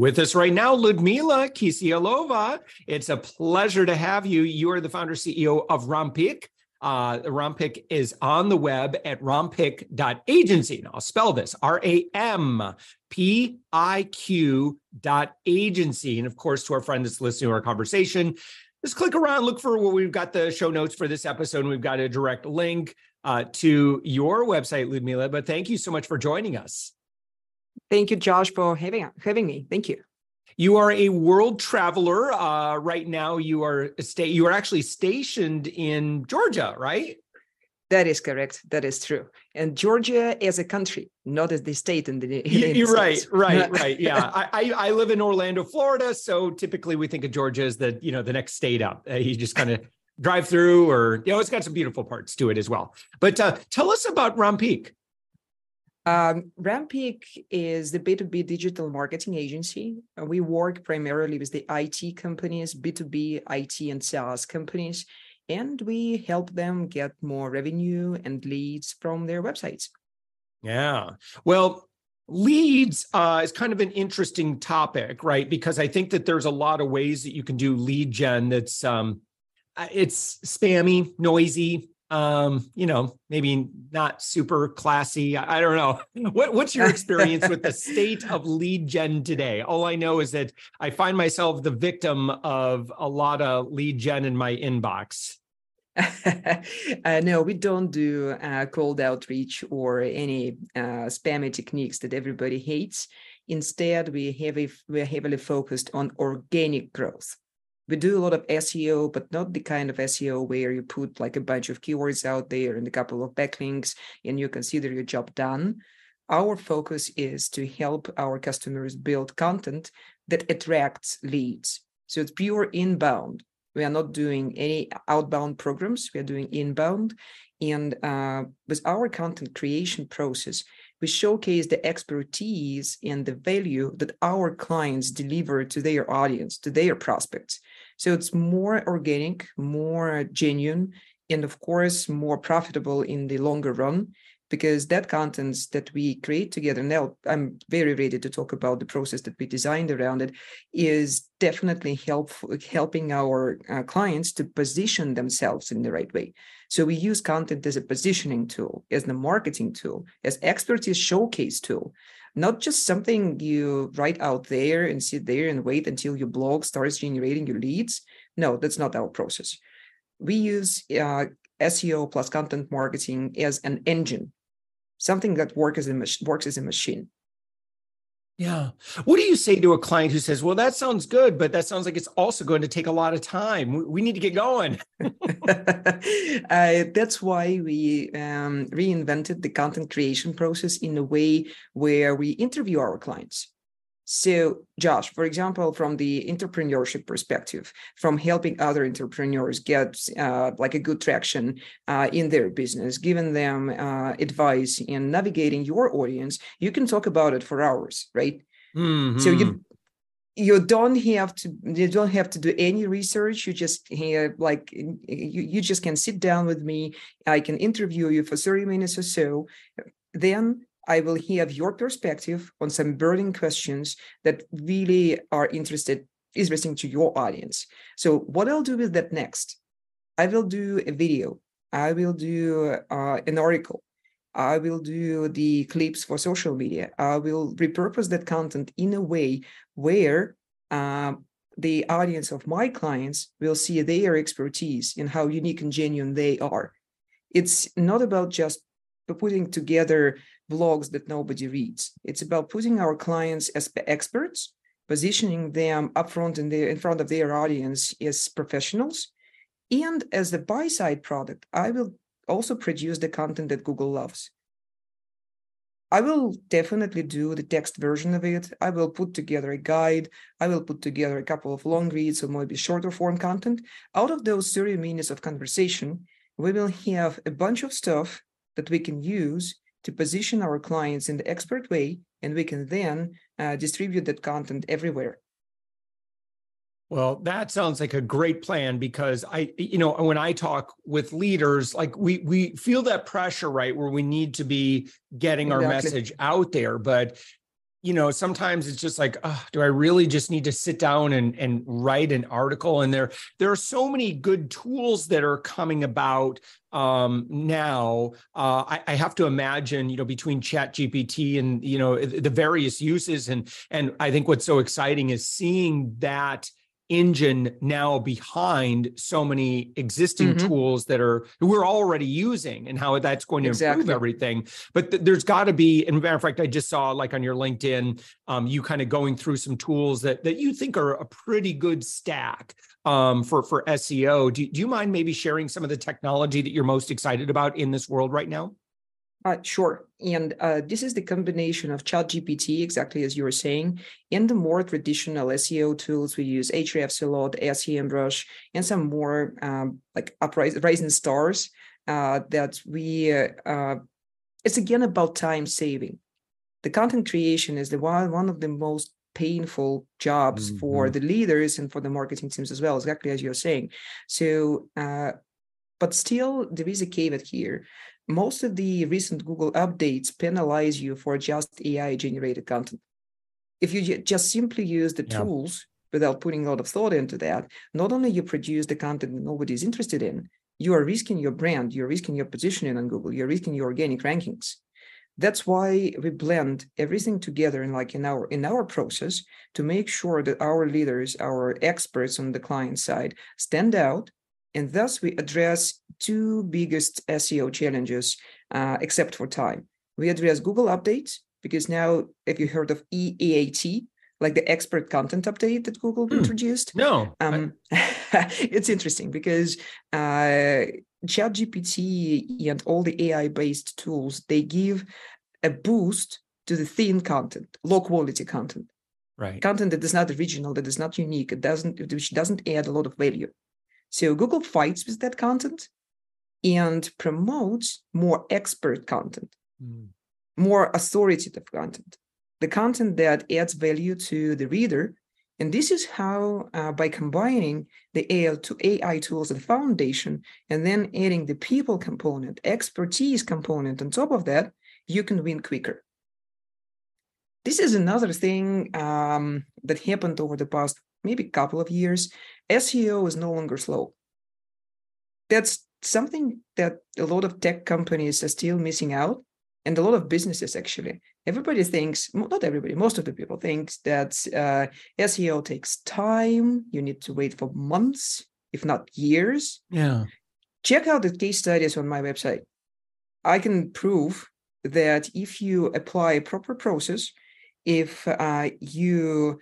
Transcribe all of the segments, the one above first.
With us right now, Liudmila Kisielova. It's a pleasure to have you. You are the founder CEO of Rampiq. Uh, is on the web at rampiq.agency. Now I'll spell this R A M P I Q dot agency. And of course, to our friend that's listening to our conversation, just click around, look for where we've got the show notes for this episode. And we've got a direct link uh, to your website, Liudmila. But thank you so much for joining us. Thank you, Josh, for having having me. Thank you. You are a world traveler. Uh, right now, you are sta- You are actually stationed in Georgia, right? That is correct. That is true. And Georgia as a country, not as the state in the. In You're right, right, right. Yeah, I, I live in Orlando, Florida, so typically we think of Georgia as the you know the next state up. Uh, you just kind of drive through, or you know, it's got some beautiful parts to it as well. But uh, tell us about Rampiq. Um, Rampiq is the B2B digital marketing agency. We work primarily with the IT companies, B2B IT and SaaS companies, and we help them get more revenue and leads from their websites. Yeah. Well, leads uh, is kind of an interesting topic, right? Because I think that there's a lot of ways that you can do lead gen that's um, uh, it's spammy, noisy, um you know maybe not super classy i, I don't know. What, what's your experience with the state of lead gen today? All i know is that i find myself the victim of a lot of lead gen in my inbox. Uh, no, we don't do uh, cold outreach or any uh, spammy techniques that everybody hates. Instead, we have a, we're heavily focused on organic growth we do a lot of SEO, but not the kind of SEO where you put like a bunch of keywords out there and a couple of backlinks and you consider your job done. Our focus is to help our customers build content that attracts leads. So it's pure inbound. We are not doing any outbound programs. We are doing inbound. And uh, with our content creation process, we showcase the expertise and the value that our clients deliver to their audience, to their prospects. So it's more organic, more genuine, and of course, more profitable in the longer run because that content that we create together now i'm very ready to talk about the process that we designed around it is definitely helpful helping our uh, clients to position themselves in the right way so we use content as a positioning tool as the marketing tool as expertise showcase tool not just something you write out there and sit there and wait until your blog starts generating your leads. No, that's not our process. We use uh, SEO plus content marketing as an engine, something that work as a, works as a machine. Yeah. What do you say to a client who says, well, that sounds good, but that sounds like it's also going to take a lot of time. We need to get going. uh, that's why we um, reinvented the content creation process in a way where we interview our clients. So, Josh, for example, from the entrepreneurship perspective, from helping other entrepreneurs get uh, like a good traction uh, in their business, giving them uh, advice in navigating your audience, you can talk about it for hours, right? Mm-hmm. So you you don't have to you don't have to do any research you just have like you, you just can sit down with me i can interview you for 30 minutes or so then I will have your perspective on some burning questions that really are interested interesting to your audience. So what I'll do with that next, I will do a video. I will do uh, an article. I will do the clips for social media. I will repurpose that content in a way where uh, the audience of my clients will see their expertise and how unique and genuine they are. It's not about just putting together blogs that nobody reads. It's about putting our clients as experts, positioning them upfront in in front of their audience as professionals. And as the buy side product, I will also produce the content that Google loves. I will definitely do the text version of it. I will put together a guide. I will put together a couple of long reads or maybe shorter form content. Out of those 30 minutes of conversation, we will have a bunch of stuff that we can use to position our clients in the expert way, and we can then uh, distribute that content everywhere. Well, that sounds like a great plan because I, you know, when I talk with leaders, like we we feel that pressure, right, where we need to be getting exactly. our message out there. But you know, sometimes it's just like, oh, do I really just need to sit down and and write an article? And there there are so many good tools that are coming about um, now. Uh, I, I have to imagine, you know, between Chat GPT and you know the various uses, and and I think what's so exciting is seeing that engine now behind so many existing mm-hmm. tools that are we're already using and how that's going to exactly. improve everything but th- there's got to be and matter of fact i just saw like on your linkedin um, you kind of going through some tools that that you think are a pretty good stack um, for for seo do, do you mind maybe sharing some of the technology that you're most excited about in this world right now uh, sure. And uh, this is the combination of ChatGPT, exactly as you were saying, and the more traditional SEO tools. We use Ahrefs a lot, SEMrush, and some more um, like uprising stars uh, that we, uh, uh, it's again about time saving. The content creation is the one, one of the most painful jobs mm-hmm. for the leaders and for the marketing teams as well, exactly as you're saying. So, uh, but still, there is a caveat here most of the recent Google updates penalize you for just AI generated content. If you just simply use the yeah. tools without putting a lot of thought into that, not only you produce the content that nobody's interested in, you are risking your brand, you're risking your positioning on Google, you're risking your organic rankings. That's why we blend everything together in like in our in our process to make sure that our leaders, our experts on the client side stand out and thus we address two biggest SEO challenges, uh, except for time. We address Google updates because now, if you heard of EAT, like the expert content update that Google mm, introduced, no, um, I... it's interesting because uh, ChatGPT and all the AI-based tools they give a boost to the thin content, low quality content, right? Content that is not original, that is not unique, it doesn't, which doesn't add a lot of value. So Google fights with that content and promotes more expert content, mm. more authoritative content, the content that adds value to the reader. And this is how, uh, by combining the AI, to AI tools the foundation and then adding the people component, expertise component on top of that, you can win quicker. This is another thing um, that happened over the past maybe couple of years. SEO is no longer slow. That's something that a lot of tech companies are still missing out, and a lot of businesses actually. Everybody thinks, not everybody, most of the people think that uh, SEO takes time. You need to wait for months, if not years. Yeah. Check out the case studies on my website. I can prove that if you apply a proper process, if uh, you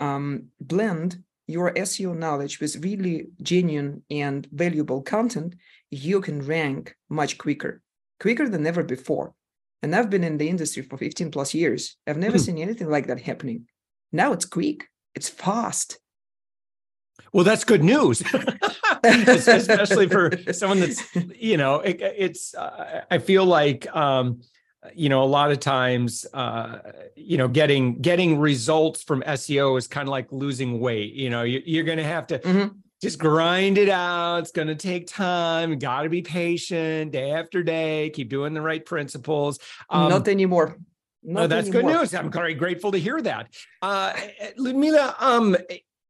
um, blend your SEO knowledge with really genuine and valuable content, you can rank much quicker, quicker than ever before. And I've been in the industry for 15 plus years. I've never hmm. seen anything like that happening. Now it's quick, it's fast. Well, that's good news, especially for someone that's, you know, it, it's, uh, I feel like, um, you know a lot of times uh you know getting getting results from seo is kind of like losing weight you know you, going to have to mm-hmm. just grind it out it's going to take time got to be patient day after day keep doing the right principles um, not anymore not that's anymore. good news i'm very grateful to hear that uh liudmila um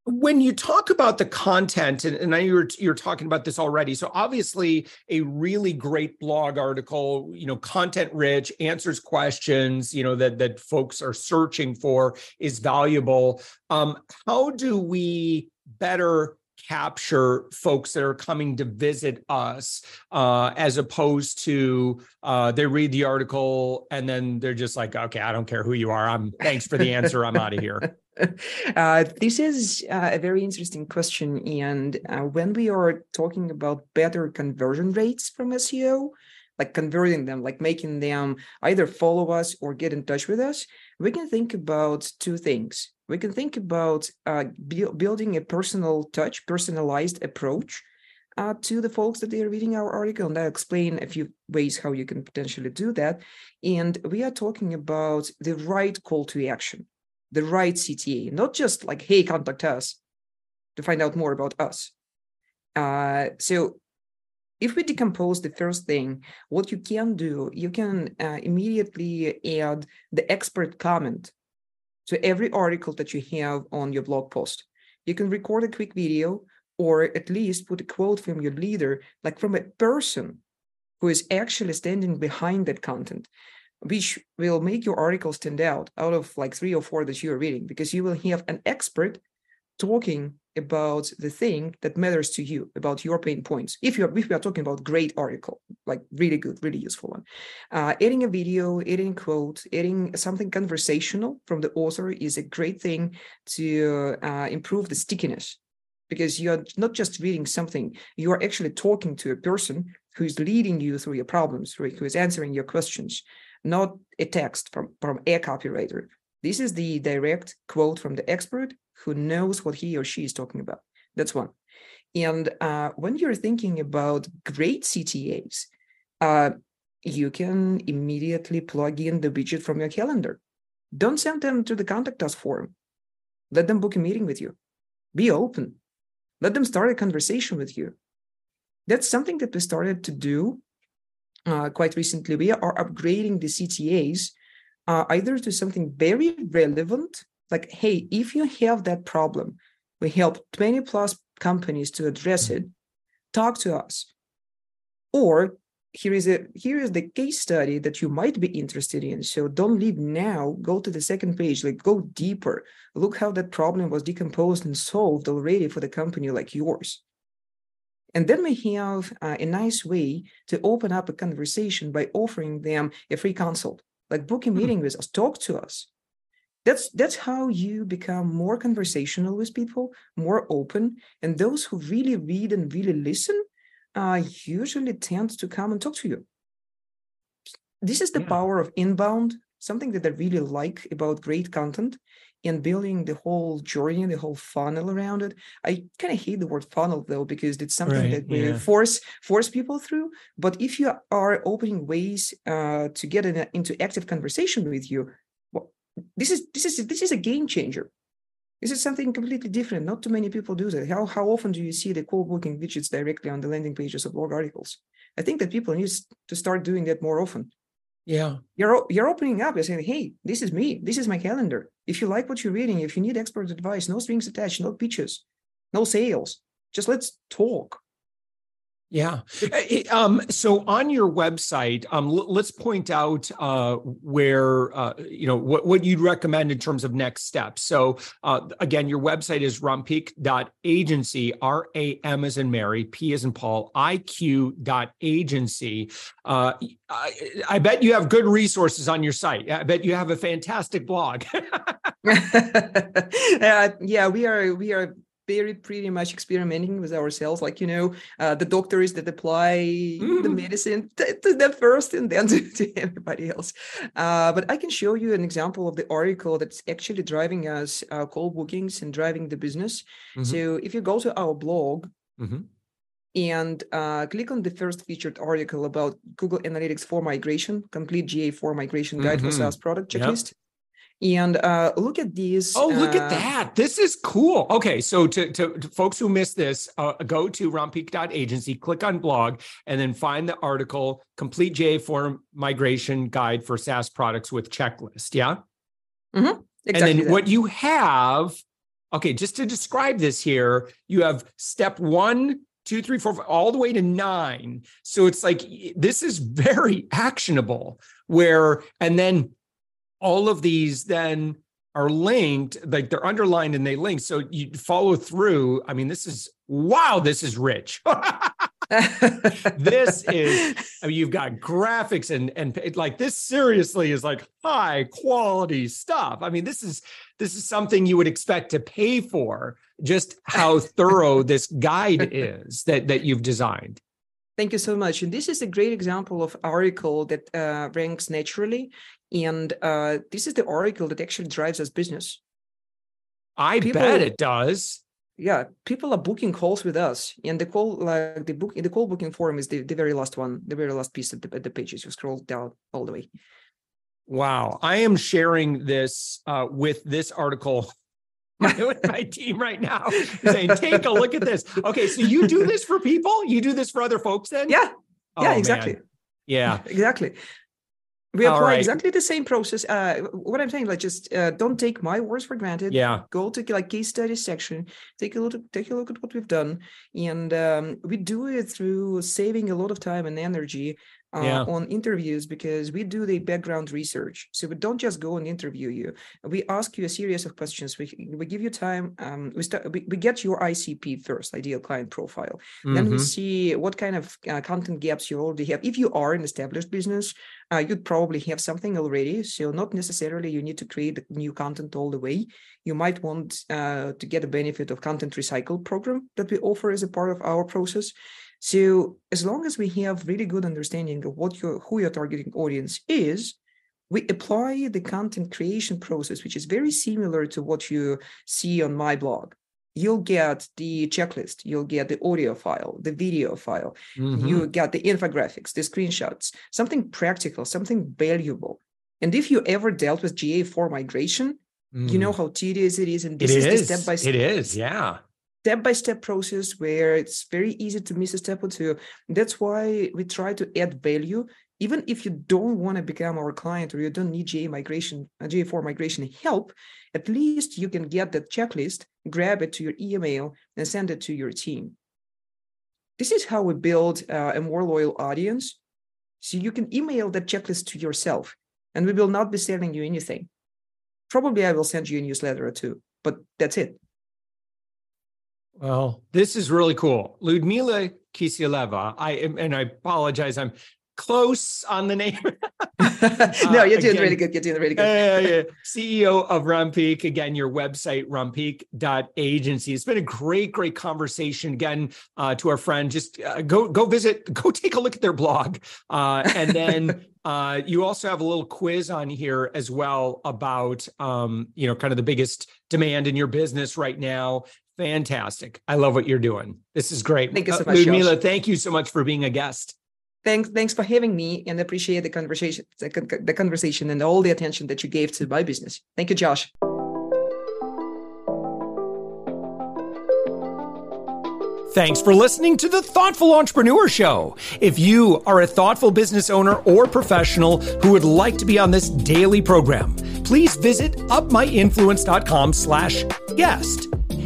when you talk about the content and, and you're you're talking about this already so obviously a really great blog article you know content rich answers questions you know that that folks are searching for is valuable. Um how do we better capture folks that are coming to visit us uh, as opposed to uh, they read the article and then they're just like okay i don't care who you are. I'm thanks for the answer. I'm out of here uh, this is uh, a very interesting question and uh, when we are talking about better conversion rates from seo like converting them like making them either follow us or get in touch with us we can think about two things we can think about uh, bu- building a personal touch, personalized approach uh, to the folks that they are reading our article. And I'll explain a few ways how you can potentially do that. And we are talking about the right call to action, the right CTA, not just like, hey, contact us to find out more about us. Uh, so if we decompose the first thing, what you can do, you can uh, immediately add the expert comment to every article that you have on your blog post. You can record a quick video or at least put a quote from your leader, like from a person who is actually standing behind that content, which will make your article stand out out of like three or four that you're reading because you will have an expert talking about the thing that matters to you about your pain points if you're if we are talking about great article like really good really useful one. Uh, adding a video adding quote adding something conversational from the author is a great thing to uh, improve the stickiness because you're not just reading something you are actually talking to a person who is leading you through your problems who is answering your questions not a text from from a copywriter this is the direct quote from the expert who knows what he or she is talking about. That's one. And uh, when you're thinking about great CTAs, uh, you can immediately plug in the widget from your calendar. Don't send them to the contact us form. Let them book a meeting with you. Be open. Let them start a conversation with you. That's something that we started to do uh, quite recently. We are upgrading the CTAs uh, either to something very relevant like hey if you have that problem we help 20 plus companies to address it talk to us or here is a here is the case study that you might be interested in so don't leave now go to the second page like go deeper look how that problem was decomposed and solved already for the company like yours and then we have uh, a nice way to open up a conversation by offering them a free consult like book a hmm. meeting with us talk to us that's that's how you become more conversational with people more open and those who really read and really listen uh, usually tend to come and talk to you this is the yeah. power of inbound something that i really like about great content and building the whole journey the whole funnel around it i kind of hate the word funnel though because it's something right, that we yeah. force force people through but if you are opening ways uh, to get in a, into active conversation with you this is this is this is a game changer. This is something completely different. Not too many people do that. How how often do you see the call booking widgets directly on the landing pages of blog articles? I think that people need to start doing that more often. Yeah. You're you're opening up, you're saying, hey, this is me, this is my calendar. If you like what you're reading, if you need expert advice, no strings attached, no pitches, no sales. Just let's talk. Yeah. Eh, um, so on your website, um, l- let's point out uh, where uh, you know what, what you'd recommend in terms of next steps. So uh, again, your website is rampiq.agency, R A M as in Mary, P as in Paul, IQ.agency. Uh, I, I bet you have good resources on your site. I bet you have a fantastic blog. uh, yeah, we are we are very pretty much experimenting with ourselves like you know uh, the doctors that apply mm. the medicine to, to, them first and then to, to everybody else uh, but i can show you an example of the article that's actually driving us uh, call bookings and driving the business mm-hmm. so if you go to our blog mm-hmm. and uh, click on the first featured article about Google Analytics 4 migration, complete GA4 migration guide mm-hmm. for SaaS product checklist. And uh, look at these. Oh, look uh, at that. This is cool. Okay. So, to, to, to folks who missed this, uh, go to rampiq.agency, click on blog, and then find the article Complete GA4 Migration Guide for SaaS Products with Checklist. Yeah. Mm-hmm. Exactly and then that. what you have okay, just to describe this here, you have step one, two, three, four, five, all the way to nine. So it's like this is very actionable. Where and then all of these then are linked, like they're underlined and they link. So you follow through. I mean, this is wow, this is rich. this is I mean, you've got graphics and and like this seriously is like high quality stuff. I mean, this is this is something you would expect to pay for. Just how thorough this guide is that that you've designed. Thank you so much. And this is a great example of article that uh, ranks naturally, and uh, this is the article that actually drives us business. I People, bet it does. Yeah people are booking calls with us and the call like the book the call booking form is the, the very last one the very last piece of the, the pages you scroll down all the way. Wow i am sharing this uh, with this article with my team right now saying take a look at this. Okay so you do this for people? You do this for other folks then? Yeah. Yeah oh, exactly. Man. yeah. Exactly we apply right. exactly the same process uh, what i'm saying like just uh, don't take my words for granted yeah go to like case study section take a look take a look at what we've done and um, we do it through saving a lot of time and energy uh, yeah. on interviews because we do the background research. So we don't just go and interview you. We ask you a series of questions. We, we give you time. Um, we start. We, we get your ICP first, ideal client profile. Mm-hmm. Then we mm-hmm. see what kind of uh, content gaps you already have. If you are an established business, uh, you'd probably have something already. So not necessarily you need to create new content all the way. You might want uh, to get the benefit of content recycle program that we offer as a part of our process. So as long as we have really good understanding of what your who your targeting audience is, we apply the content creation process, which is very similar to what you see on my blog. You'll get the checklist, you'll get the audio file, the video file, mm-hmm. you get the infographics, the screenshots, something practical, something valuable. And if you ever dealt with GA4 migration, mm. you know mm. how tedious it is. And this it is, is the step by step. It is, yeah step-by-step process where it's very easy to miss a step or two that's why we try to add value even if you don't want to become our client or you don't need GA migration, GA4 migration help, at least you can get that checklist, grab it to your email, and send it to your team. This is how we build uh, a more loyal audience. So you can email that checklist to yourself, and we will not be selling you anything. Probably I will send you a newsletter or two, but that's it. Well, this is really cool. Liudmila Kisieleva. I and I apologize. I'm close on the name. no, you're doing uh, again, really good. You're doing really good. uh, yeah. CEO of Rampiq. Again, your website, rampiq.agency. It's been a great, great conversation. Again, uh, to our friend, just uh, go go visit, go take a look at their blog. Uh, and then uh, you also have a little quiz on here as well about um, you know, kind of the biggest demand in your business right now. Fantastic. I love what you're doing. This is great. Thank you so uh, much. Liudmila, Josh. thank you so much for being a guest. Thanks, thanks for having me and appreciate the conversation, the conversation and all the attention that you gave to my business. Thank you, Josh. Thanks for listening to the Thoughtful Entrepreneur Show. If you are a thoughtful business owner or professional who would like to be on this daily program, please visit upmyinfluence.com slash guest.